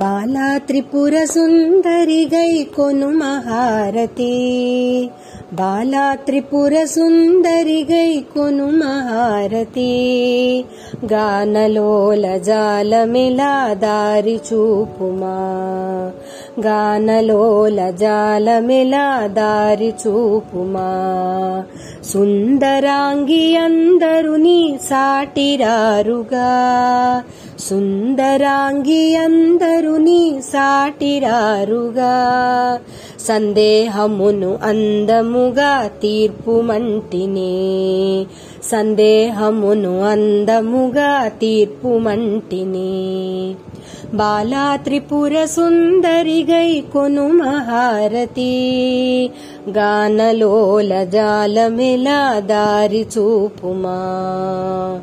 बाला त्रिपुरसुन्दरि गैकोनु महारती బాలా త్రిపుర సుందరిగై కొను మహారతి గానలోల జాలమిలా దారి చూపుమా గానలోల జాలమిలా దారి చూపుమా సుందరాంగి అందరుని సాటిరారుగా. సుందరాంగి అందరుని సాటిరారుగా. సందేహమును అందముగా తీర్పుమంటినే. సందేహమును అందముగా తీర్పుమంటినే. బాలా త్రిపుర సుందరి గై కొను మహారతి. గానలోల జాలమెలా దారి చూపుమా.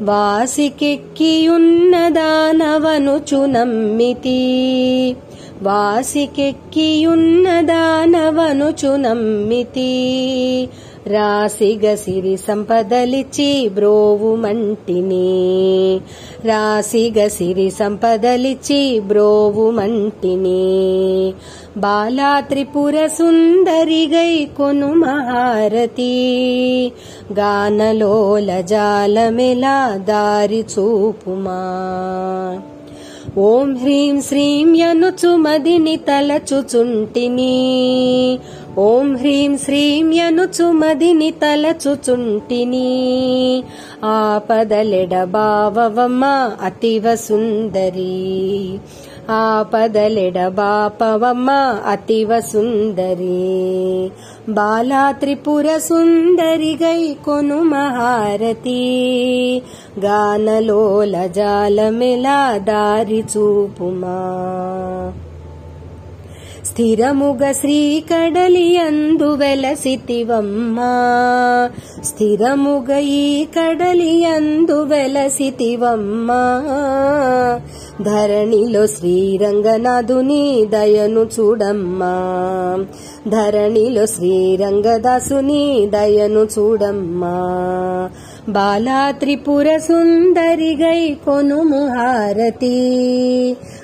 వాసికెక్కియున్నదానవనుచు నమ్మితి. వాసికెక్కియున్నదానవనుచు నమ్మితి. రాసిగ సిరి సంపదలిచి బ్రోవుమంటిని రాసిగ సిరి సంపదలిచి బ్రోవుమంటిని బాలా త్రిపుర సుందరి గై కొను మహారతి. గానలోల జాలమెలా దారి చూపుమా. ఓం హ్రీం శ్రీం యనుచు మదిని తలచుచుంటిని. ఓం హ్రీం శ్రీం యనుచు మదిని తలచుచుంటిని ఆపదలెడబావమ్మ అతివ సుందరి. ఆపదలెడబాపవమ్మ అతివ సుందరి. బాలా త్రిపుర సుందరి గై కొను మహారతి. గానలోల జాలమెలా దారి చూపుమా. స్థిరముగ శ్రీకడలి అందు వెలసితివమ్మా. స్థిరముగ ఈ కడలి అందు వెలసితివమ్మా. ధరణిలో శ్రీరంగనాథుని దయను చూడమ్మా. ధరణిలో శ్రీరంగదాసుని దయను చూడమ్మా. బాలా త్రిపుర సుందరి గై హారతి